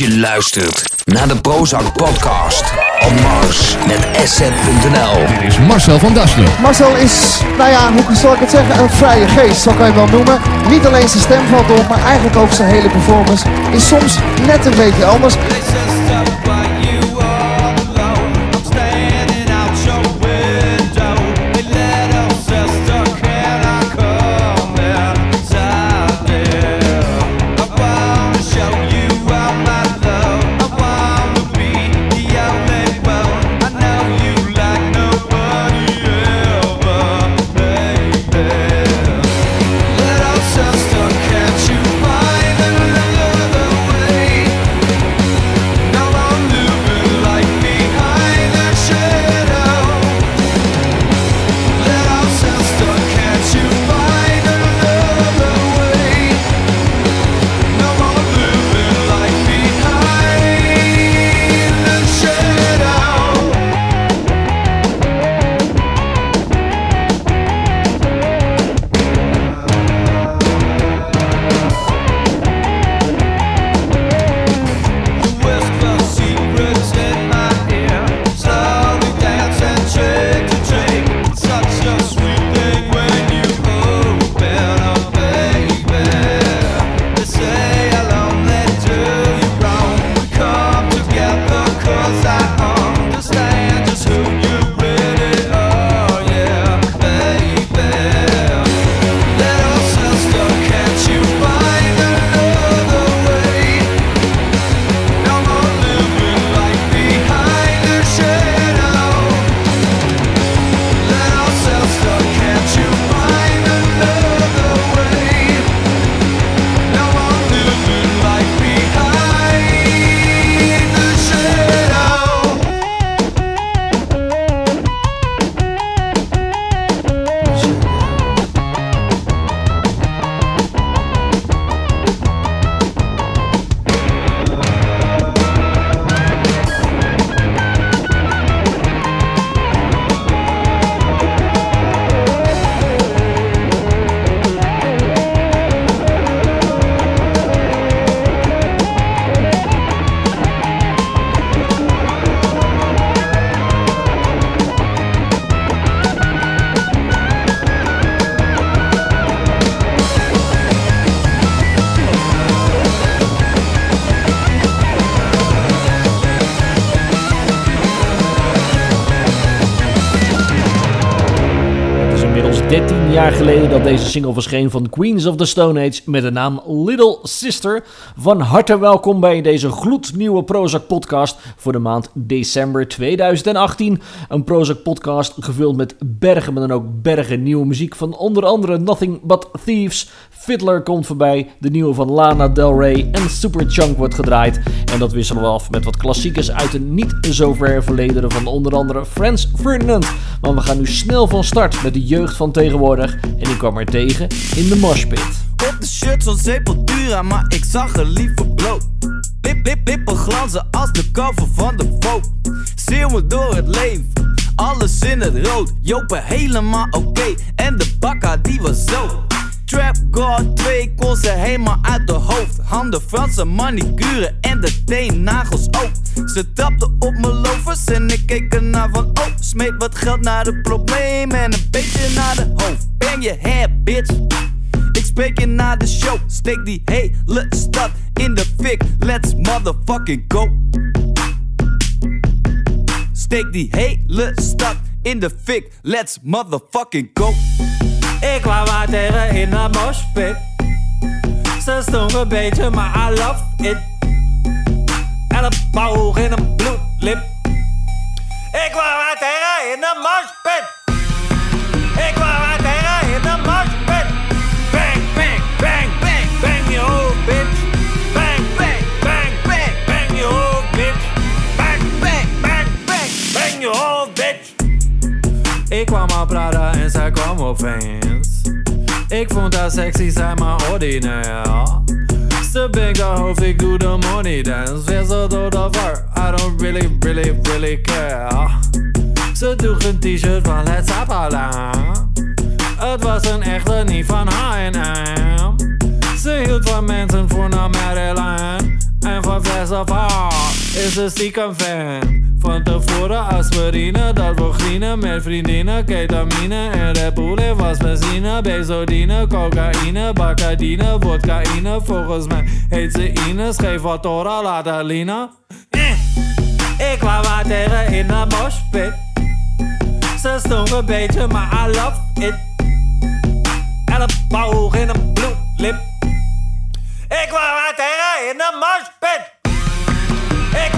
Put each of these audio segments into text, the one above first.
je luistert naar de Prozac Podcast op Mars met Asset.nl. Dit is Marcel van Dasselen. Marcel is, nou ja, hoe zal ik het zeggen, een vrije geest, zo kan je het wel noemen. Niet alleen zijn stem valt op, maar eigenlijk ook zijn hele performance is soms net een beetje anders. Jaar geleden dat deze single verscheen van Queens of the Stone Age met de naam Little Sister. Van harte welkom bij deze gloednieuwe Prozac podcast voor de maand december 2018. Een Prozac podcast gevuld met bergen, maar dan ook bergen nieuwe muziek van onder andere Nothing But Thieves. Fiddler komt voorbij, de nieuwe van Lana Del Rey en Superchunk wordt gedraaid. En dat wisselen we af met wat klassiekers uit een niet zo ver van onder andere Frans Ferdinand. Maar we gaan nu snel van start met de jeugd van tegenwoordig. En ik kwam er tegen in de moshpit. Op de shirt zo'n Sepultura, maar ik zag er liever bloot. Lip, lip, lippen glanzen als de cover van de Vogue. Zeeuwen door het leven, alles in het rood. Jopen helemaal oké, en de bakka die was zo. Trap God 2 kon ze helemaal uit de hoofd. Handen Franse manicure en de teennagels ook. Ze trapte op mijn lovers en ik keek ernaar van oh. Smeet wat geld naar de probleem en een beetje naar de hoofd. Ben je hair, bitch? Ik spreek je na de show. Steek die hele stad in de fik. Let's motherfucking go. Steek die hele stad in de fik. Let's motherfucking go. Ik kwam haar tegen in de moshpit. Ze stond een beetje, maar I love it. Elleboog in een bloedlip. Ik kwam haar tegen in de moshpit. Ik kwam tegen in de moshpit. Bang, bang, bang, bang, bang je hoofd, bitch. Bang, bang, bang, bang, bang je hoofd, bitch. Bang, bang, bang, bang, bang je hoofd, bitch. Ik kwam haar praten en zij kwam op fans. Ik vond haar sexy, zij maar ordinair. Ze bangt haar hoofd, ik doe de money dance. Weer zo door de war, I don't really, really, really care. Ze droeg een t-shirt van Let's Apala. Het was een echte, niet van H&M. Ze hield van mensen voor naar Maryland. En van vers af aan is ze stiekem fan. Van tevoren aspirine, dat we grienen met vriendinnen. Ketamine en Bull was benzine. Benzodine, cocaïne, bacadine, vodkaïne. Volgens mij heet ze Ines. Geef wat haar. Eh, Ik wou wat tegen in de moshpit. Ze stonk een beetje, maar I love it. En een in een bloedlip. Ik wou wat tegen in de moshpit. Ik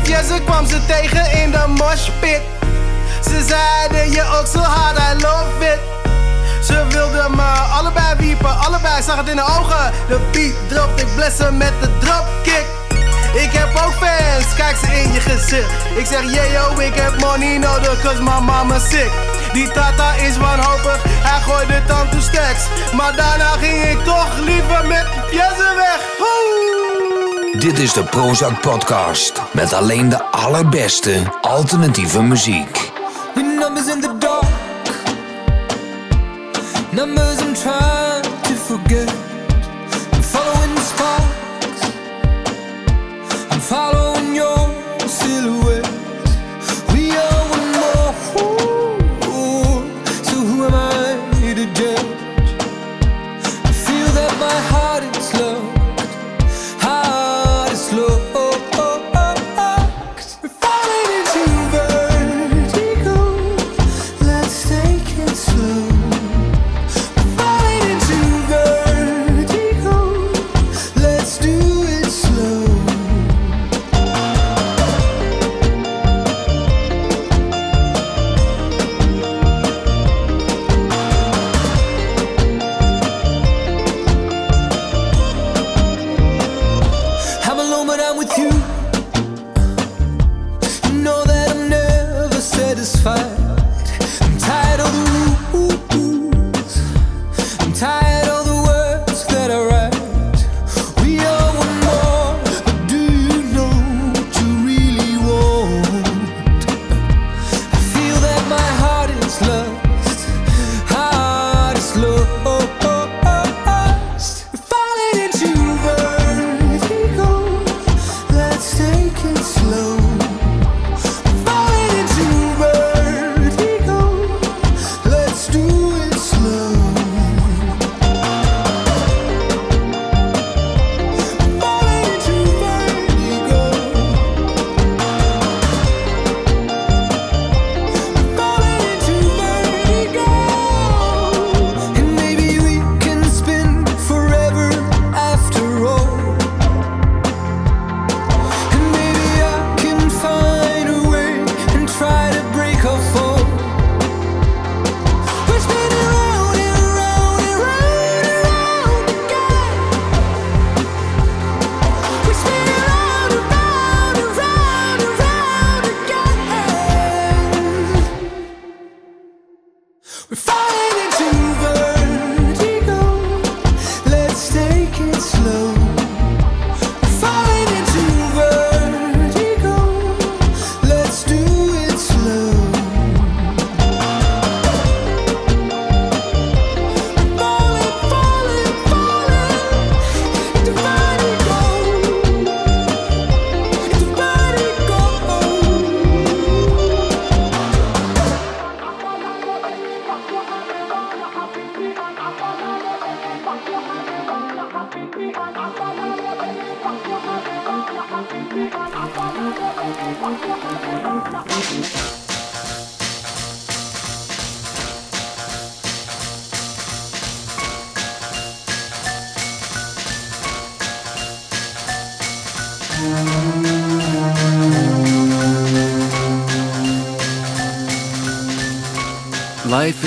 En Fiesse kwam ze tegen in de moshpit. Ze zeiden je ook zo hard, I love it. Ze wilden me allebei wiepen, allebei zag het in de ogen. De beat dropt, ik bless ze met de dropkick. Ik heb ook fans, kijk ze in je gezicht. Ik zeg, yeah yo, ik heb money nodig, cause my mama sick. Die tata is wanhopig, hij gooide dan toe stacks. Maar daarna ging ik toch liever met Fiesse weg. Dit is de Prozac Podcast. Met alleen de allerbeste alternatieve muziek. The in the to forget.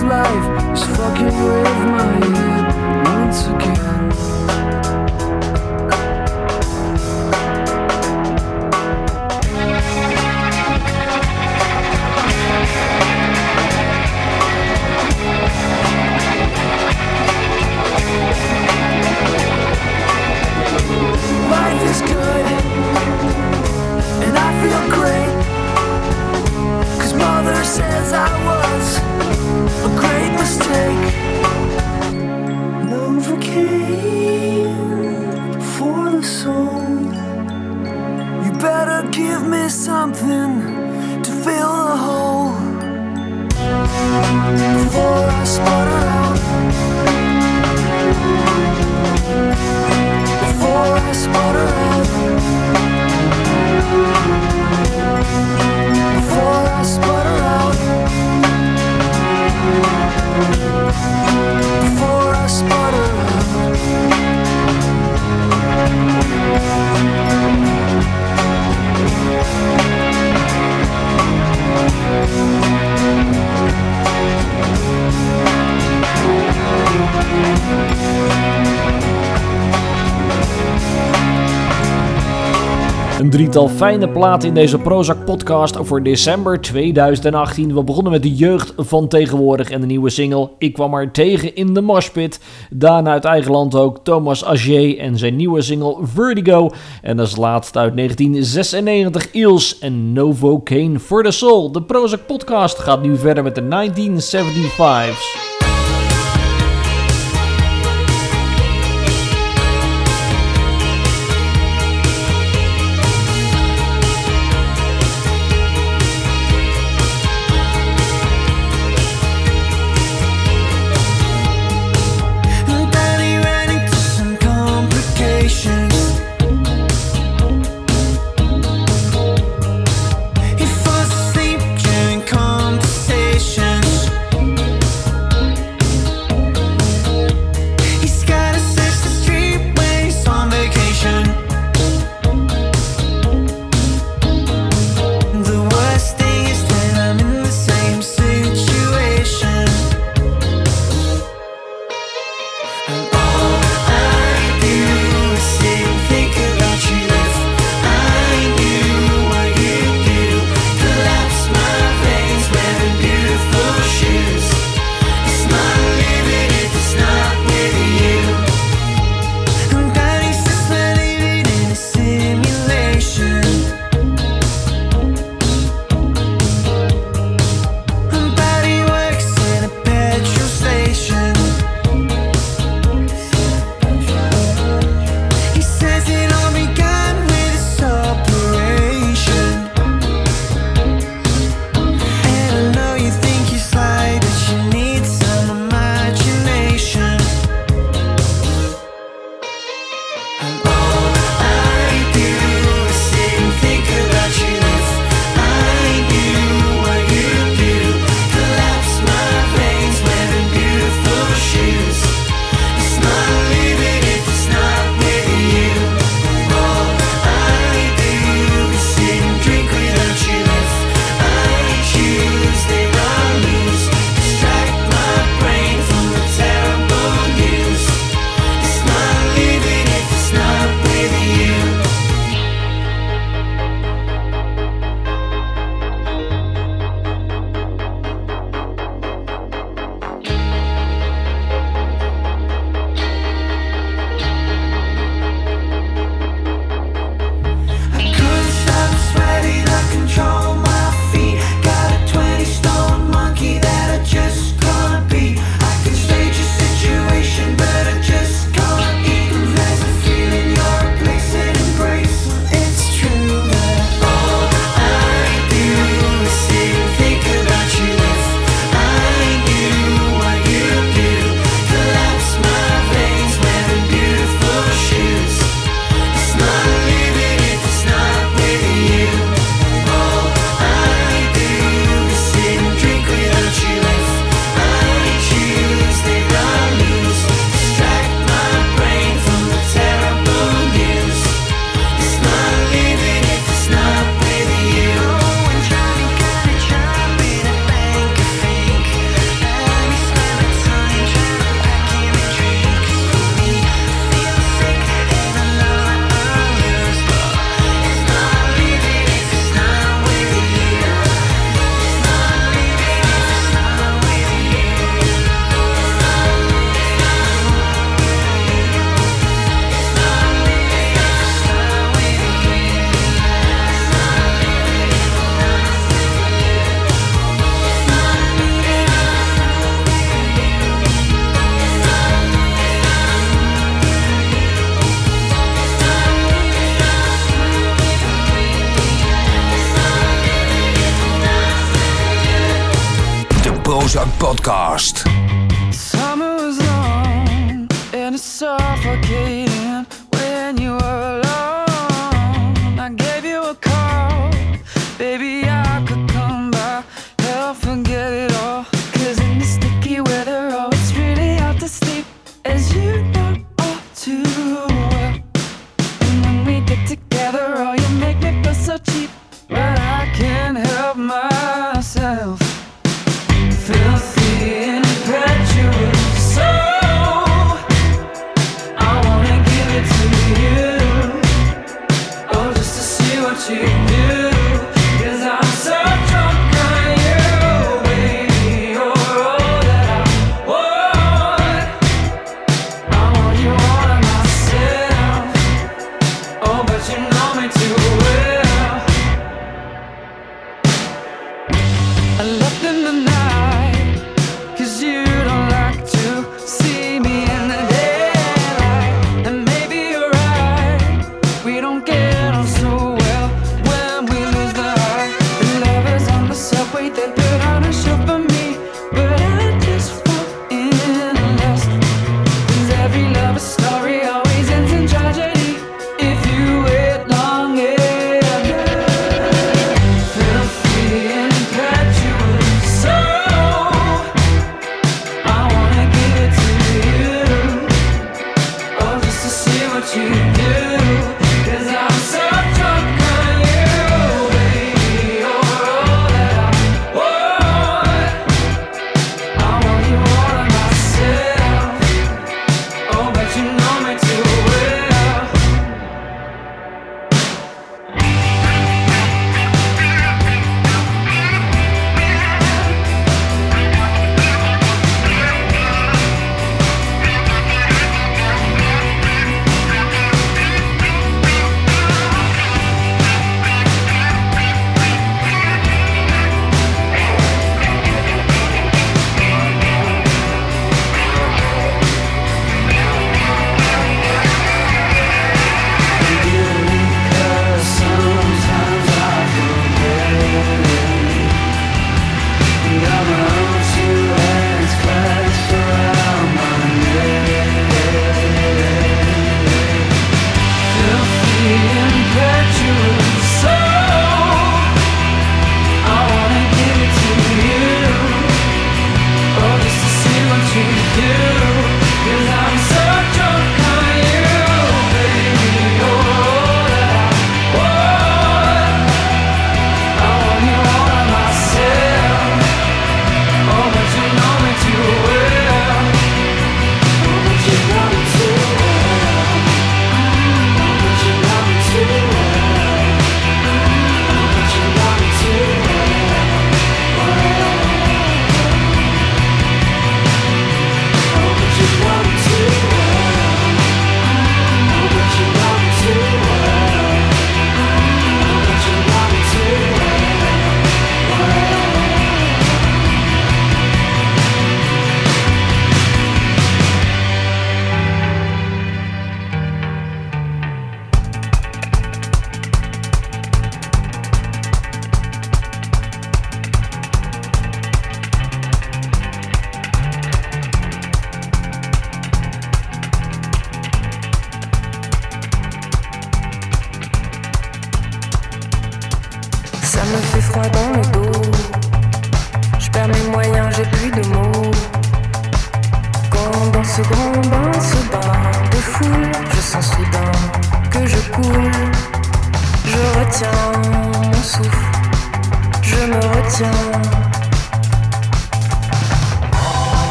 Life is fucking with my head drietal fijne platen in deze Prozac podcast voor december 2018. We begonnen met de jeugd van tegenwoordig en de nieuwe single Ik kwam er tegen in de Moshpit. Daarna uit eigen land ook Thomas Agier en zijn nieuwe single Vertigo. En als laatst uit 1996 Eels en Novocaine for the Soul. De Prozac podcast gaat nu verder met de 1975's.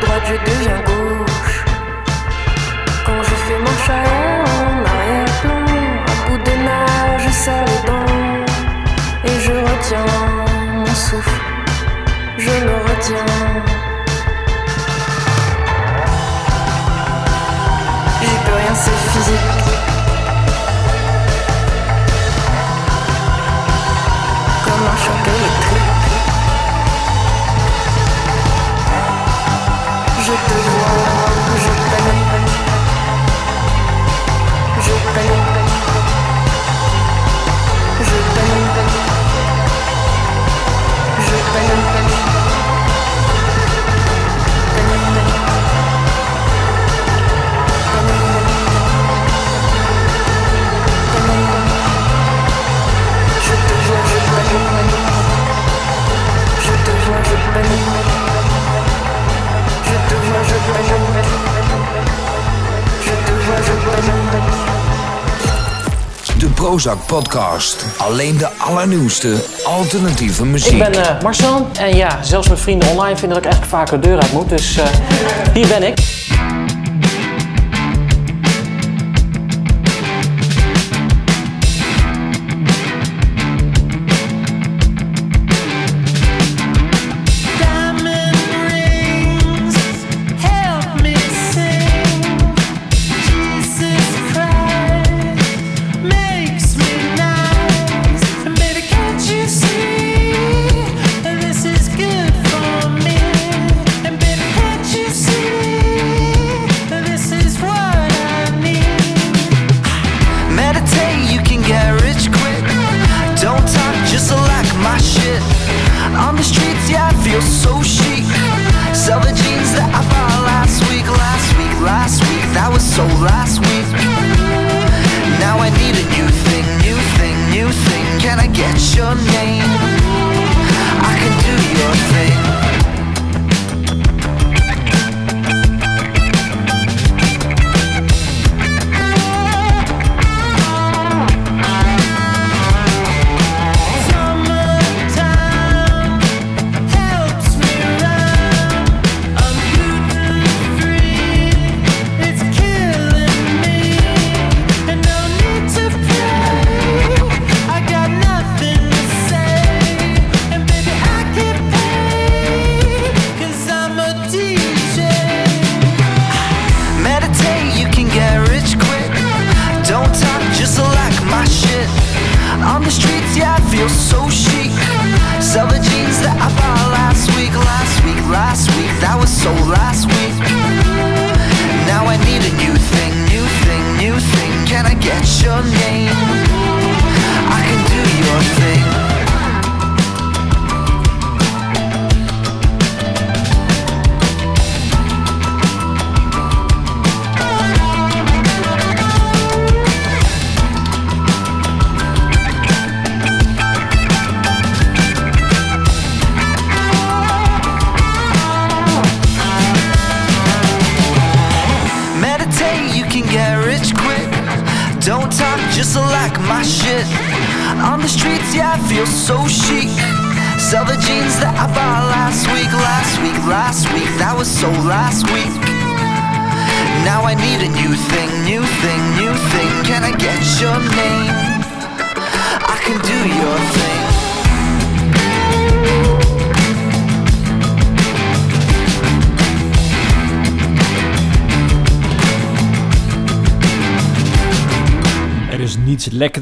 droite, je deviens gauche. De Prozac Podcast. Alleen de allernieuwste alternatieve muziek. Ik ben eh, Marcel en ja, zelfs mijn vrienden online vinden dat ik eigenlijk vaker de deur uit moet. Dus uh, hier ben ik. Can I get your name?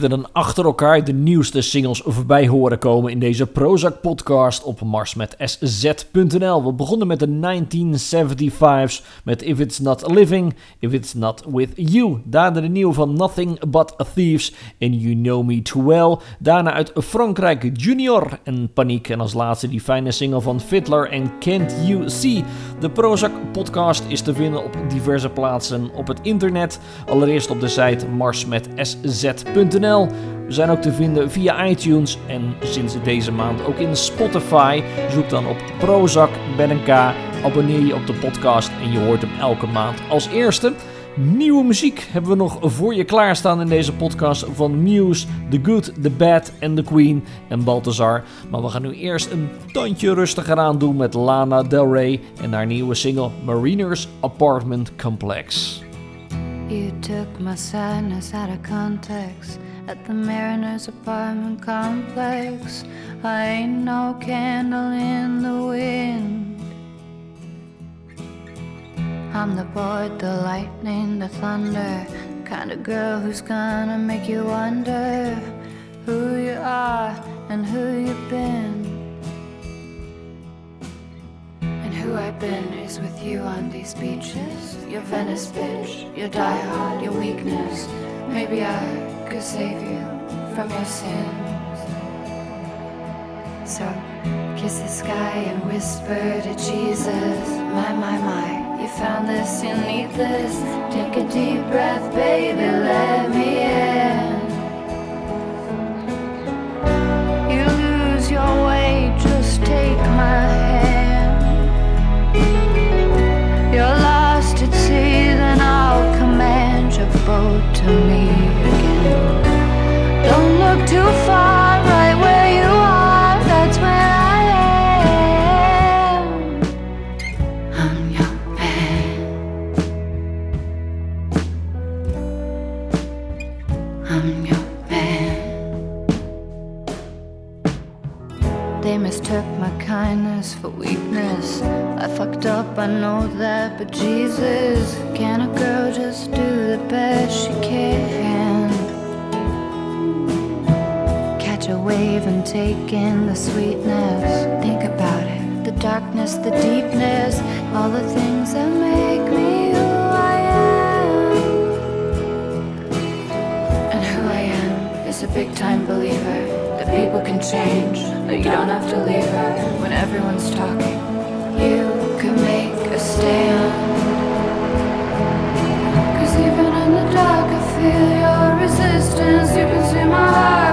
Dan achter elkaar de nieuwste singles voorbij horen komen in deze Prozac podcast op Mars met sz.nl. We begonnen met de 1975's met If It's Not Living, If It's Not With You. Daarna de nieuwe van Nothing But Thieves en You Know Me Too Well. Daarna uit Frankrijk Junior en Paniek. En als laatste die fijne single van Fiddler en Can't You See. De Prozac podcast is te vinden op diverse plaatsen op het internet. Allereerst op de site marsmetsz.nl. We zijn ook te vinden via iTunes en sinds deze maand ook in Spotify. Zoek dan op Prozac met een K. Abonneer je op de podcast en je hoort hem elke maand als eerste. Nieuwe muziek hebben we nog voor je klaarstaan in deze podcast van Muse, The Good, The Bad en The Queen en Balthazar. Maar we gaan nu eerst een tandje rustiger aan doen met Lana Del Rey en haar nieuwe single Mariners Apartment Complex. You took my sadness out of context at the Mariners apartment complex. I ain't no candle in the wind. I'm the board, the lightning, the thunder. Kind of girl who's gonna make you wonder who you are and who you've been. And who I've been is with you on these beaches. Your Venice bitch, your diehard, your weakness. Maybe I could save you from your sins. So kiss the sky and whisper to Jesus. My, my, my, you found this, you need this. Take a deep breath, baby, let me in. You lose your way, just take my boat to me again. Don't look too far, right where you are, that's where I am. I'm your man. I'm your man. They mistook my kindness for weakness. Fucked up, I know that, but Jesus, can a girl just do the best she can? Catch a wave and take in the sweetness. Think about it the darkness, the deepness, all the things that make me who I am. And who I am is a big time believer that people can change, that you don't have to leave her when everyone's talking. You resistance. You can see my heart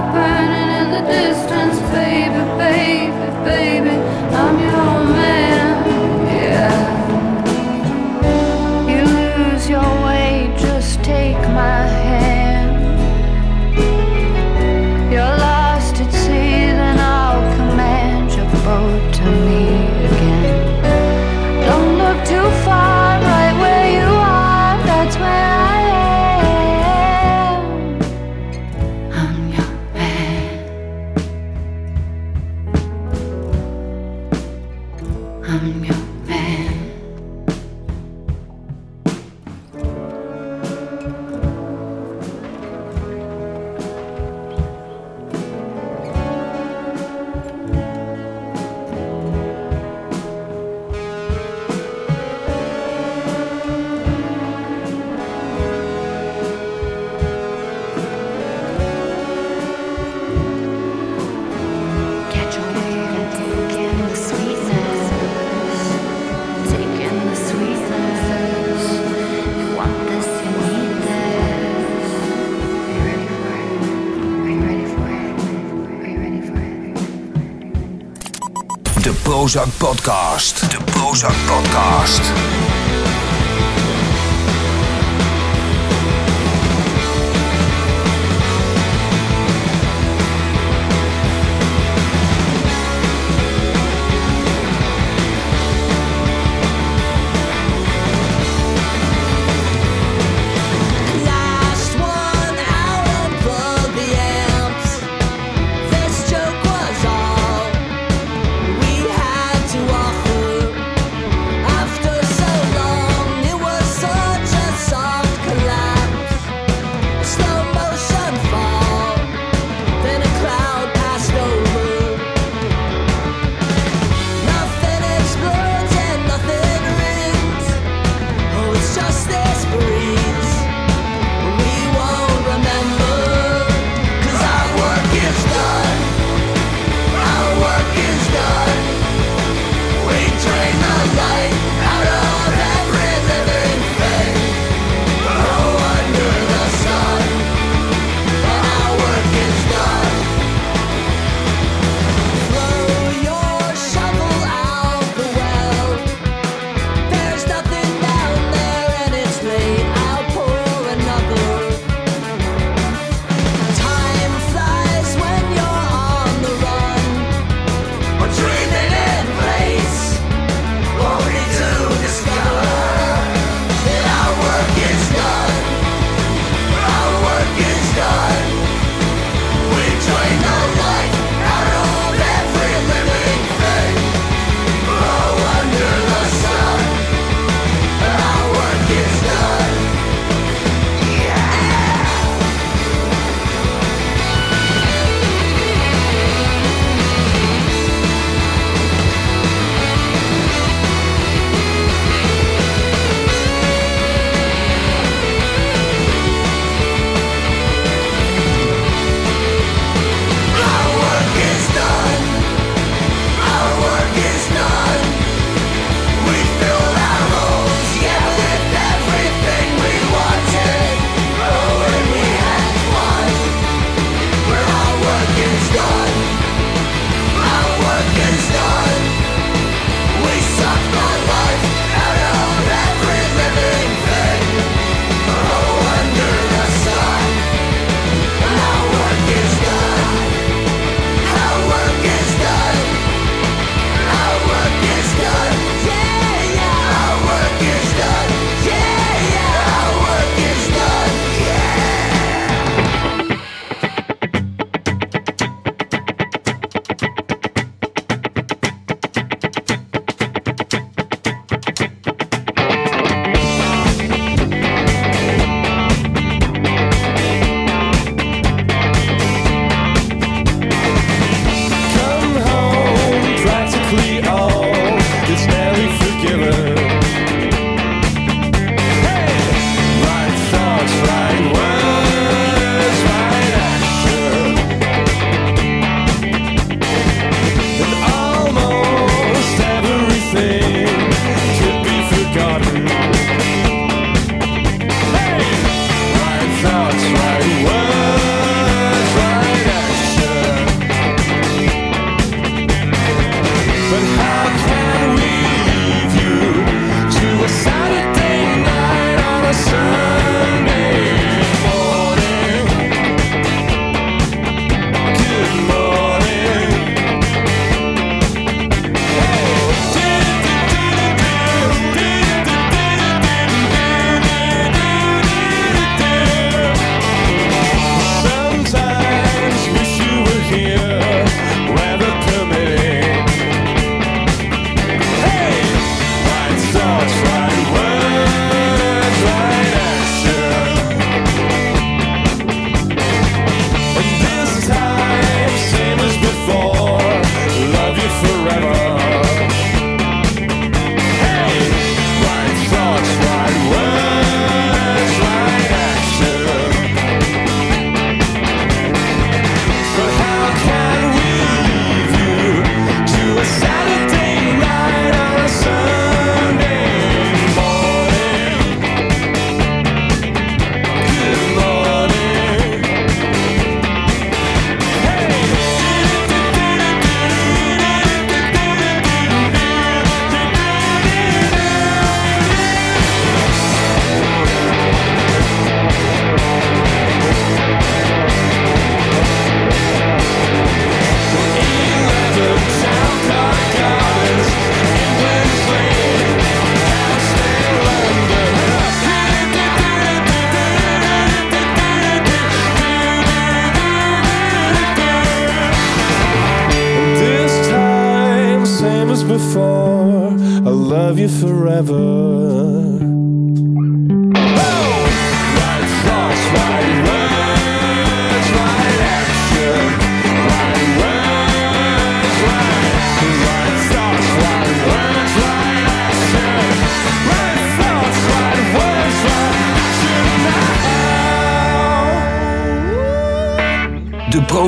Podcast. De Prozac Podcast.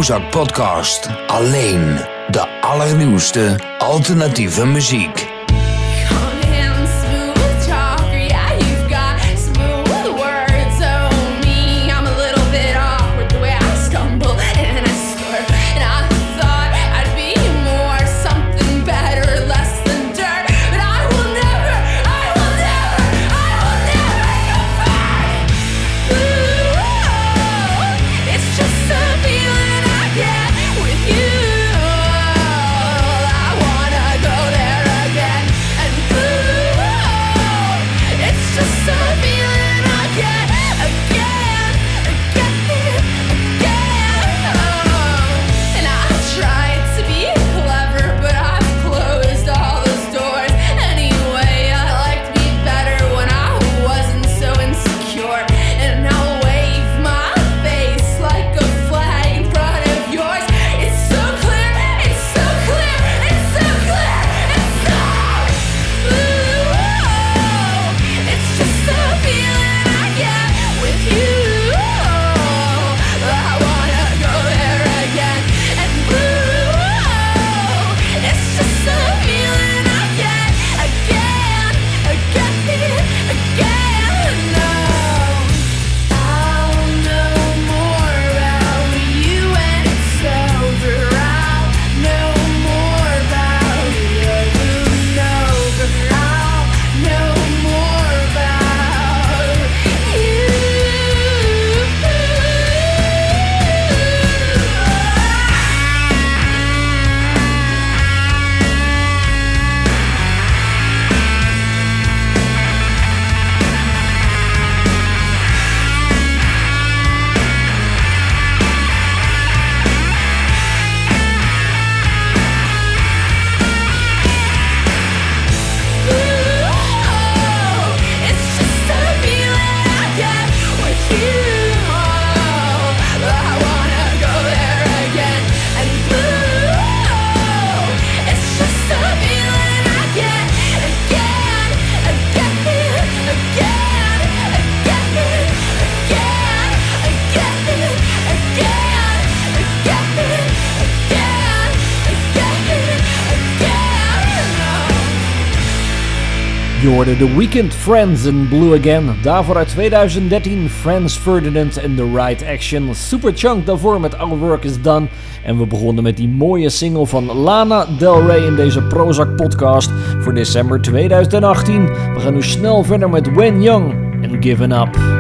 Zak Podcast. Alleen de allernieuwste alternatieve muziek. hoorde The Weekend Friends in Blue Again. Daarvoor uit 2013 Friends Ferdinand in The Right Action. Super chunk daarvoor met Our Work Is Done. En we begonnen met die mooie single van Lana Del Rey in deze Prozac podcast voor december 2018. We gaan nu snel verder met Wen Young en Given Up.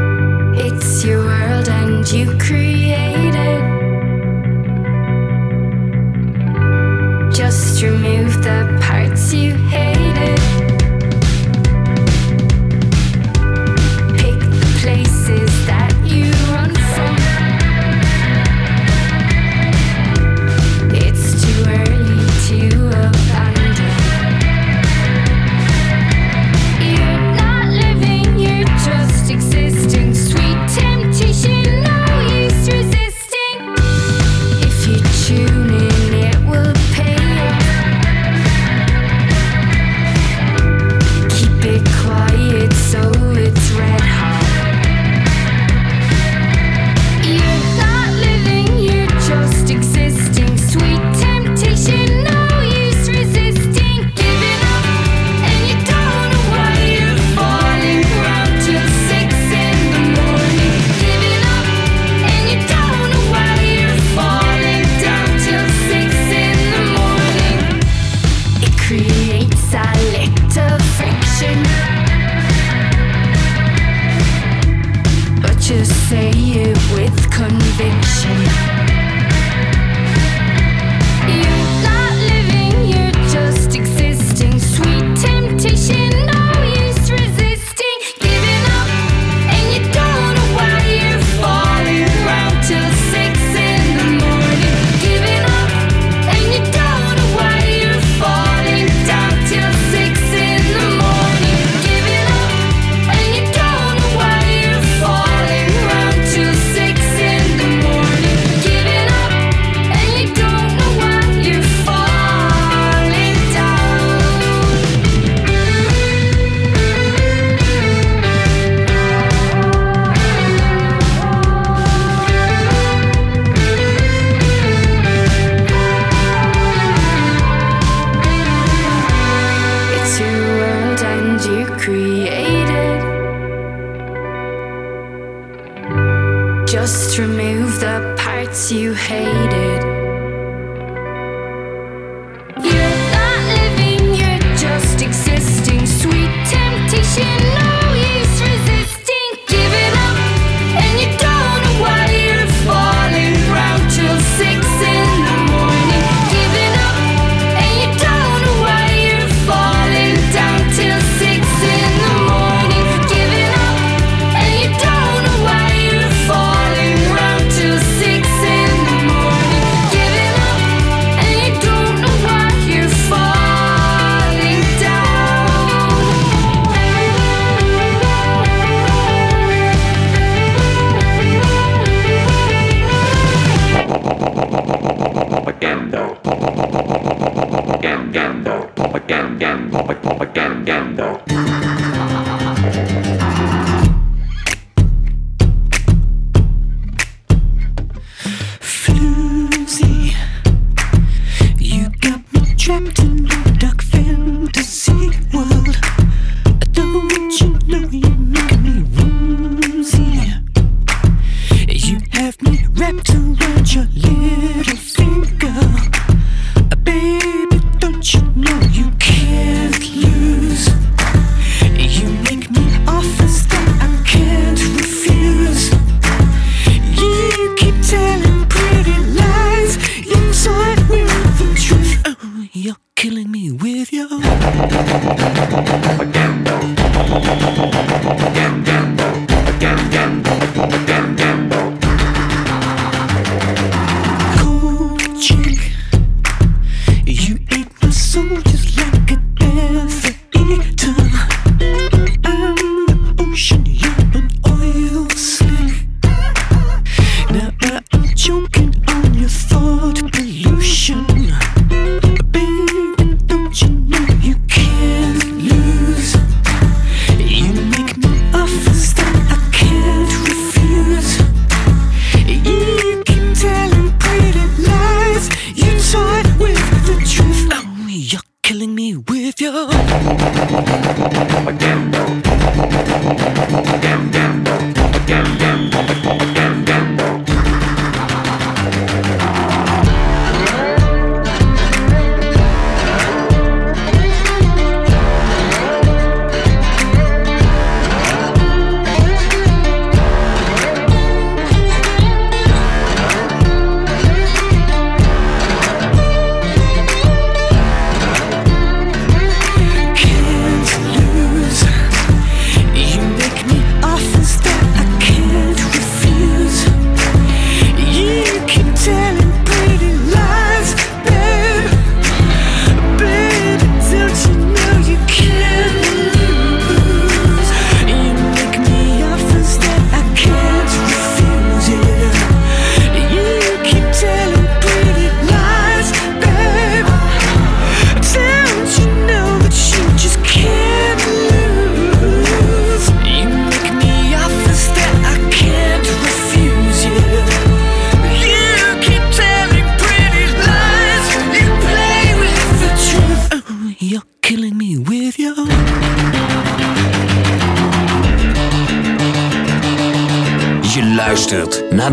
Propaganda.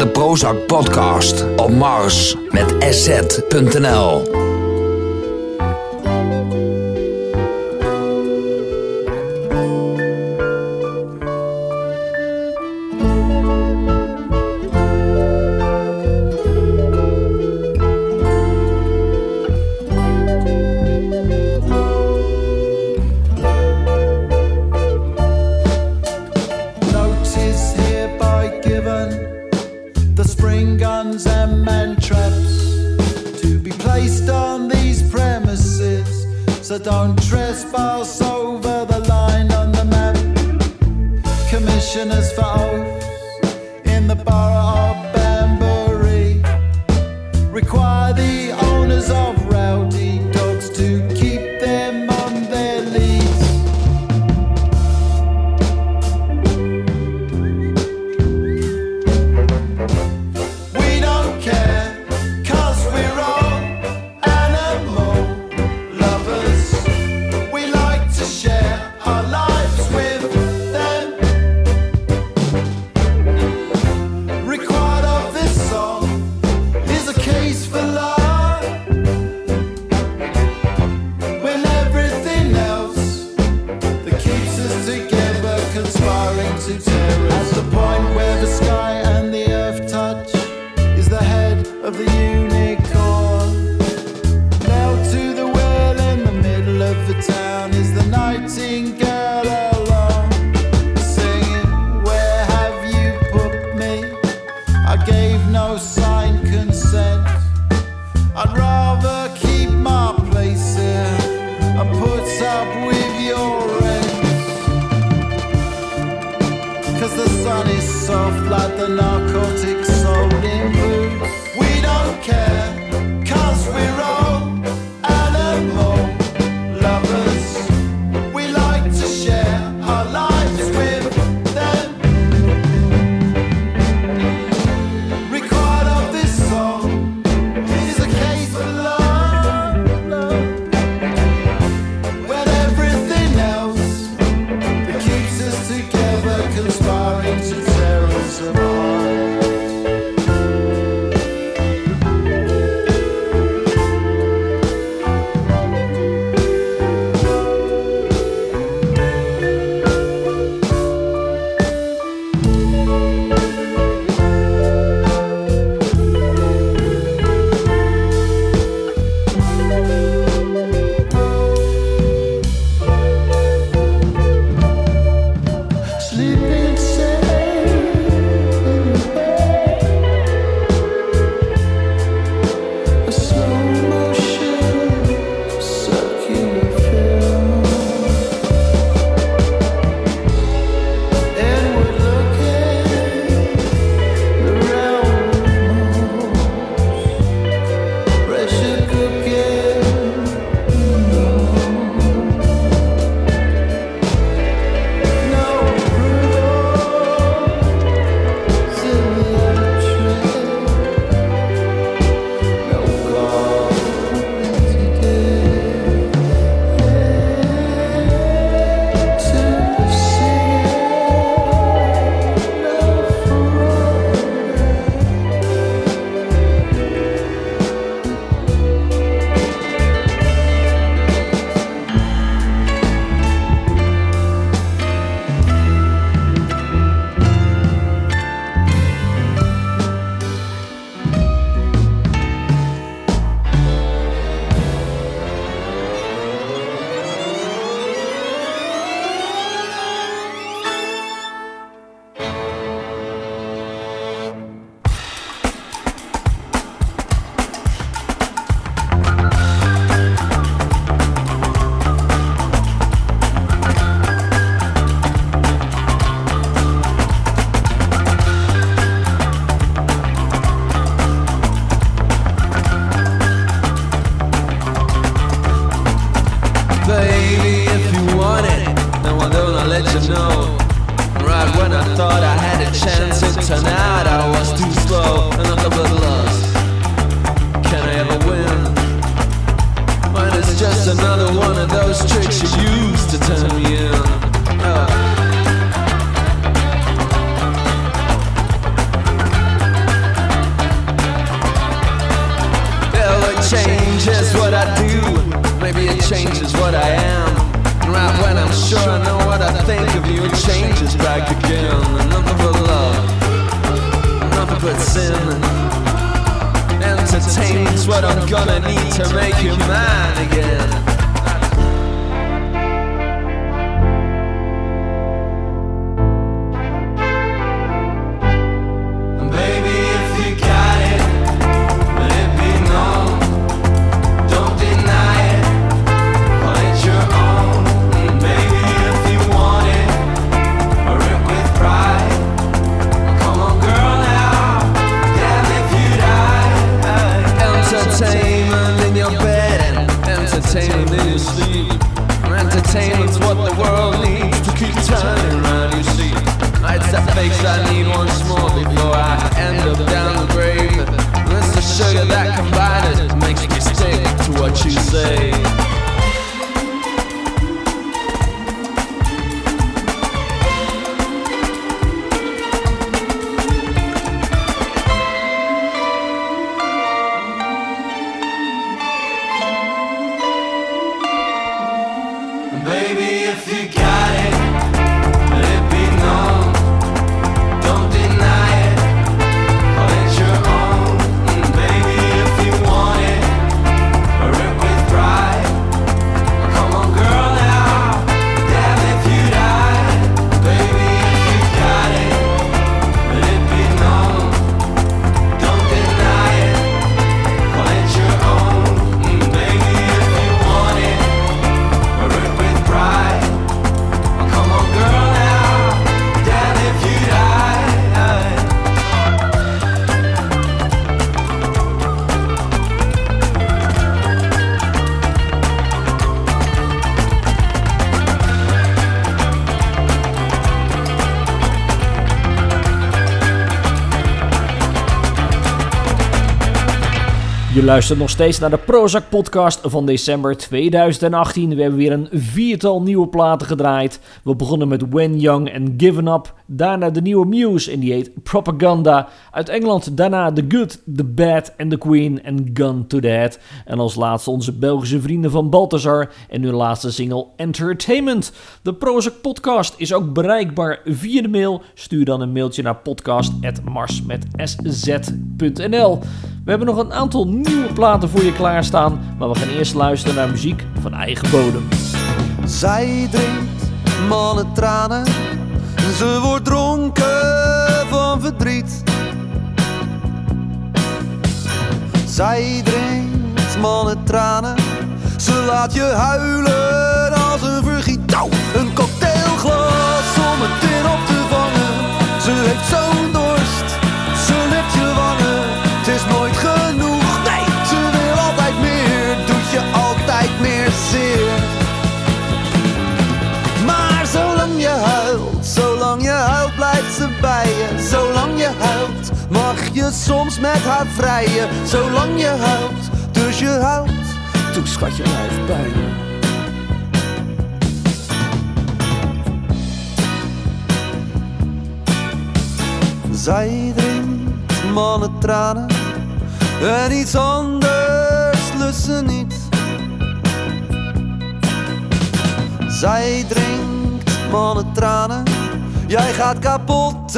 De Prozac podcast op Mars met sz.nl. luistert nog steeds naar de Prozac podcast van december 2018. We hebben weer een viertal nieuwe platen gedraaid. We begonnen met When Young en Given Up. Daarna de nieuwe Muse en die heet Propaganda. Uit Engeland daarna The Good, The Bad and The Queen en Gun to the Head. En als laatste onze Belgische vrienden van Balthazar en hun laatste single Entertainment. De Prozac podcast is ook bereikbaar via de mail. Stuur dan een mailtje naar podcast.mars.sz.nl. We hebben nog een aantal nieuwe platen voor je klaarstaan, maar we gaan eerst luisteren naar muziek van eigen bodem. Zij drinkt mannen tranen. Ze wordt dronken van verdriet. Zij drinkt mannen tranen. Ze laat je huilen als een vergiet. Een cocktailglas om het in op te vangen. Ze heeft zo'n mag je soms met haar vrijen. Zolang je huilt, dus je huilt, toen schat je blijft bij me. Zij drinkt mannen tranen en iets anders lust ze niet. Zij drinkt mannen tranen. Jij gaat kapot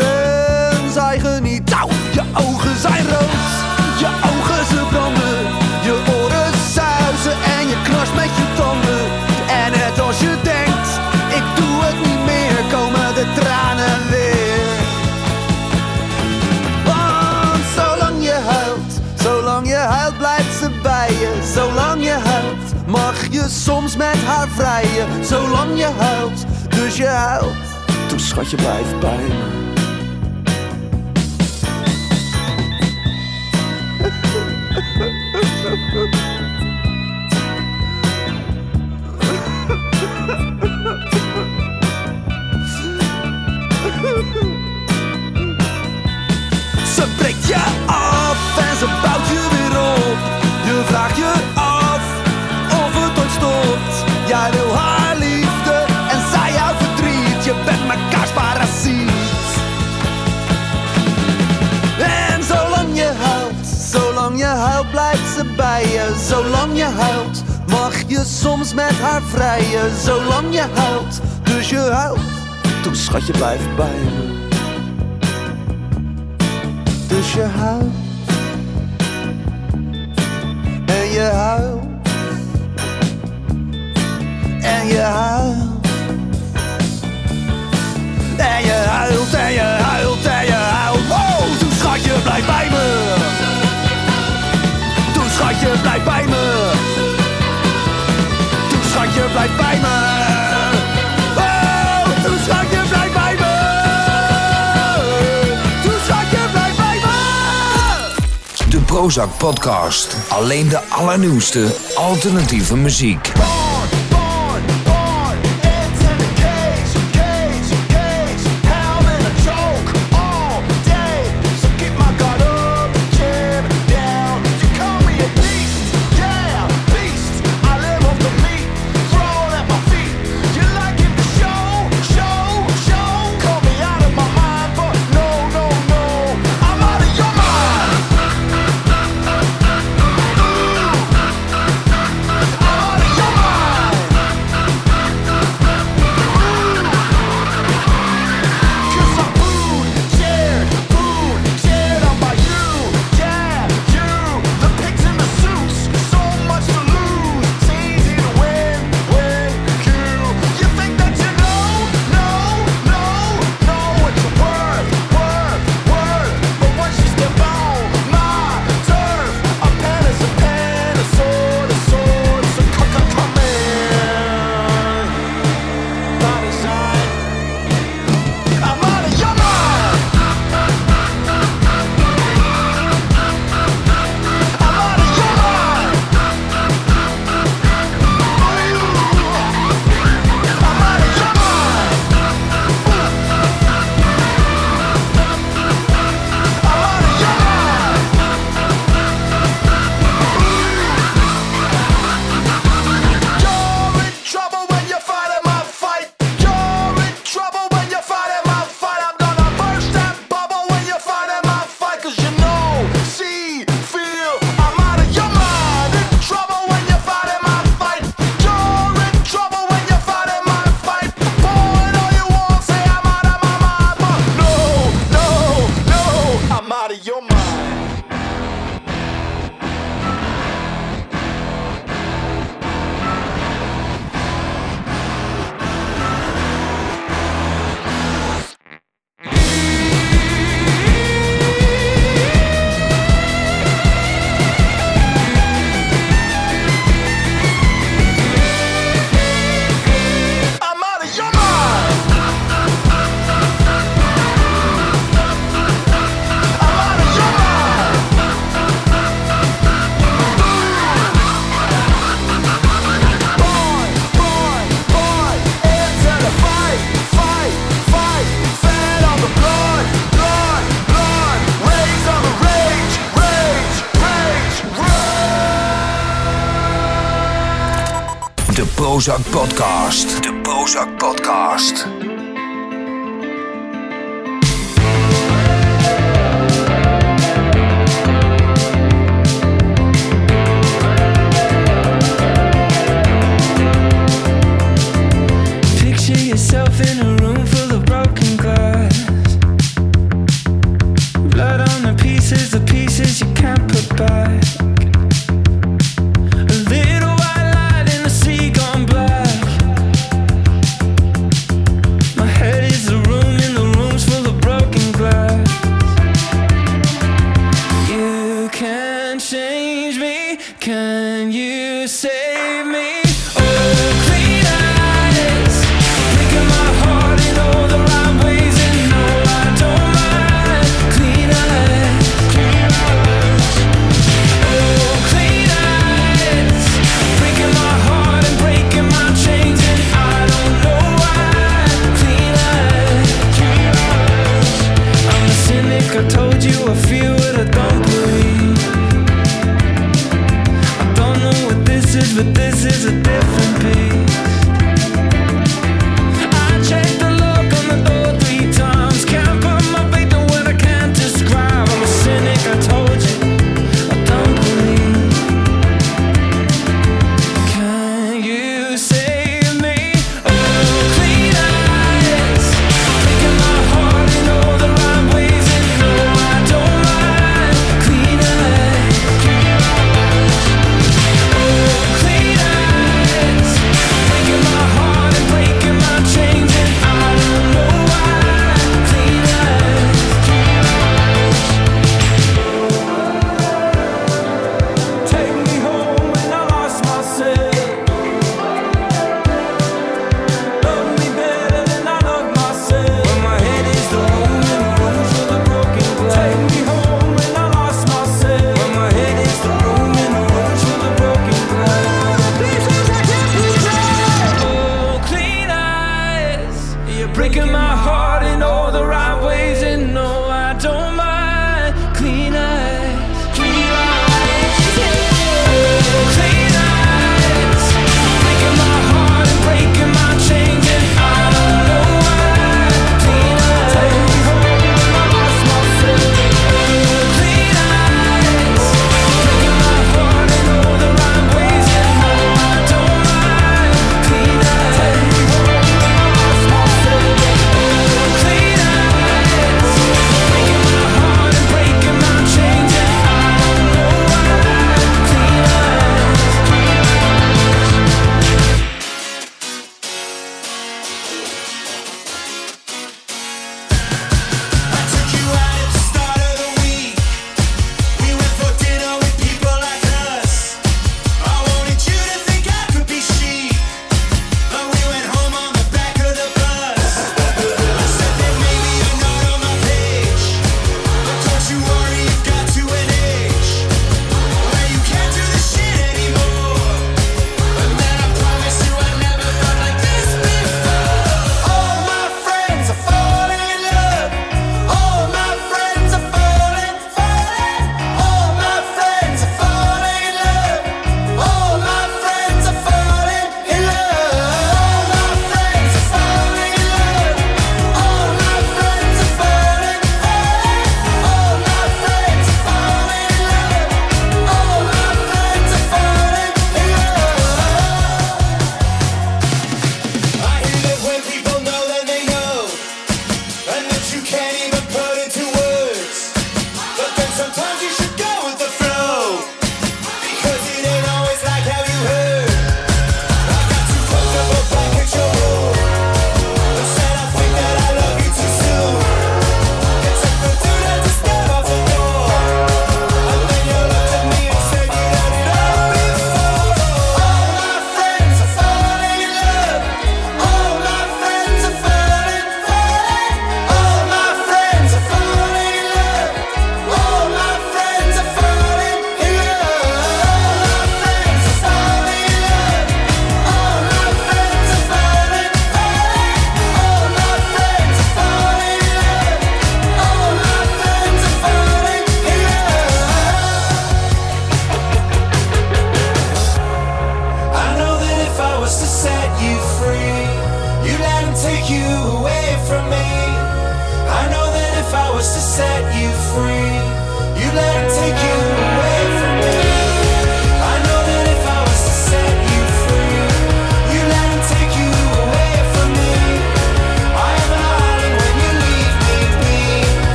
geniet. Auw, je ogen zijn rood, je ogen ze branden. Je oren zuizen en je knarst met je tanden. En net als je denkt, ik doe het niet meer, komen de tranen weer. Want zolang je huilt, zolang je huilt blijft ze bij je. Zolang je huilt, mag je soms met haar vrijen. Zolang je huilt, dus je huilt, toen schatje blijft bij me. Ze breekt je af en ze bouwt je weer op. Je vraagt je mag je soms met haar vrijen. Zolang je huilt, dus je huilt, toen schatje blijft bij me. Dus je huilt bij Oh, bij De Prozac podcast. Alleen de allernieuwste alternatieve muziek. Prozac Podcast. De Prozac Podcast.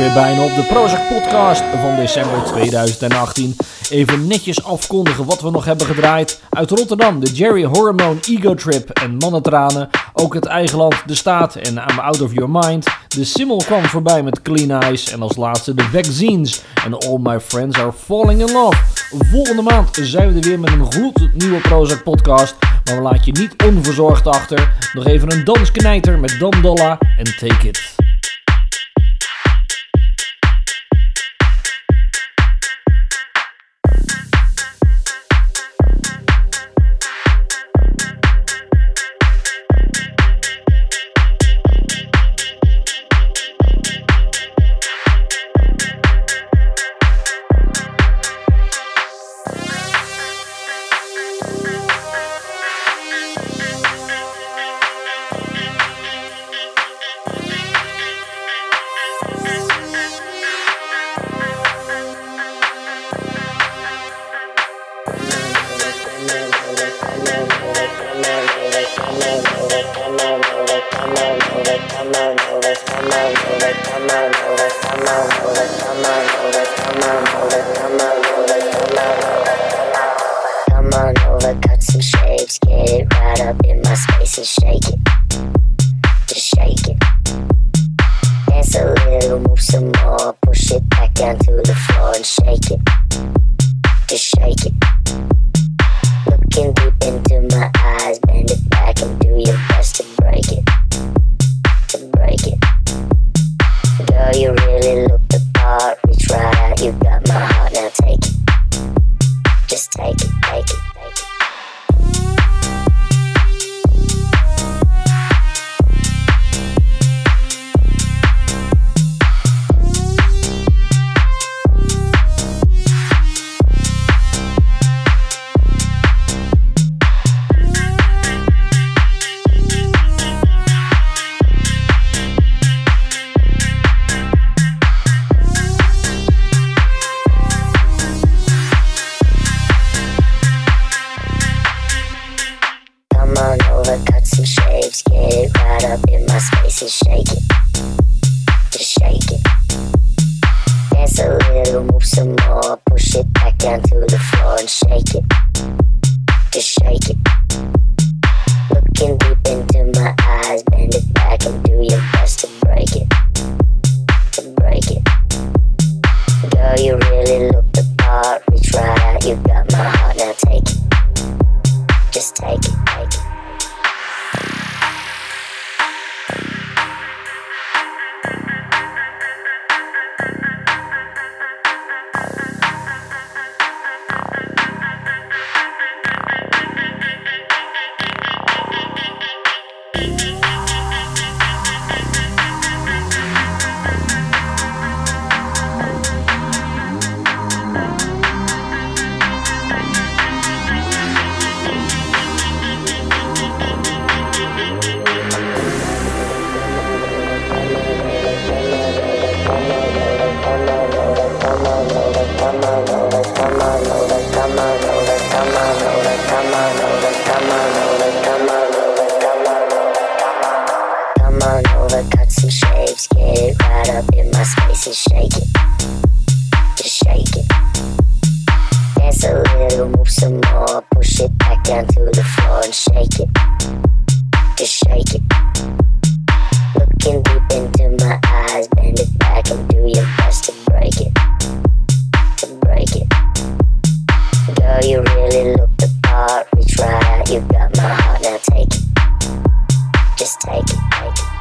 weer bijna op de Prozac Podcast van december 2018. Even netjes afkondigen wat we nog hebben gedraaid. Uit Rotterdam de Jerry Hormone Ego Trip en Mannentranen. Ook het eigen land De Staat en I'm Out of Your Mind. De Simmel kwam voorbij met Clean Eyes. En als laatste de Vaccines en All My Friends Are Falling In Love. Volgende maand zijn we er weer met een gloednieuwe Prozac Podcast. Maar we laten je niet onverzorgd achter. Nog even een dansknijter met Don Dolla en Take It. Dance a little, move some more. Push it back down to the floor and shake it. Just shake it. Looking deep into my eyes, bend it back and do your best to break it. Right up in my space and shake it. Just shake it. Dance a little, move some more. Push it back down to the floor and shake it. Just shake it. Looking deep into my eyes, bend it back and do your best to break it. To break it. Girl, you really look the part. Reach right out, you got my heart. Now take it. Just take it, take it.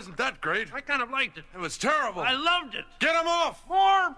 Wasn't that great. I kind of liked it. It was terrible. I loved it. Get him off! More!